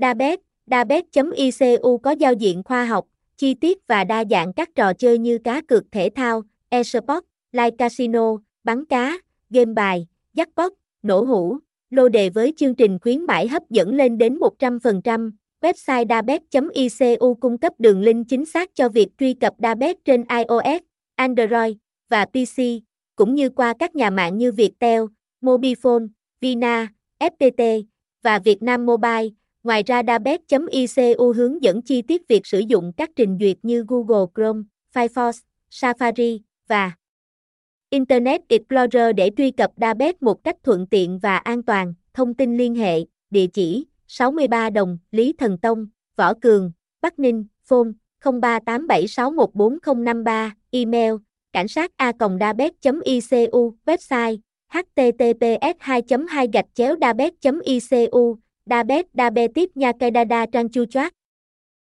Dabet, Dabet.icu có giao diện khoa học, chi tiết và đa dạng các trò chơi như cá cược thể thao, esports, live casino, bắn cá, game bài, jackpot, nổ hũ, lô đề với chương trình khuyến mãi hấp dẫn lên đến 100%. Website dabet.icu cung cấp đường link chính xác cho việc truy cập Dabet trên iOS, Android và PC, cũng như qua các nhà mạng như Viettel, Mobifone, Vina, FPT và Vietnam Mobile. Ngoài ra Dabet.icu hướng dẫn chi tiết việc sử dụng các trình duyệt như Google Chrome, Firefox, Safari và Internet Explorer để truy cập Dabet một cách thuận tiện và an toàn. Thông tin liên hệ, địa chỉ 63 Đồng, Lý Thần Tông, Võ Cường, Bắc Ninh, phone 0387614053, email cảnh sát a dabet.icu, website https 2 2 gạch chéo dabet icu dabet dabetit nha cây đa trang chu choát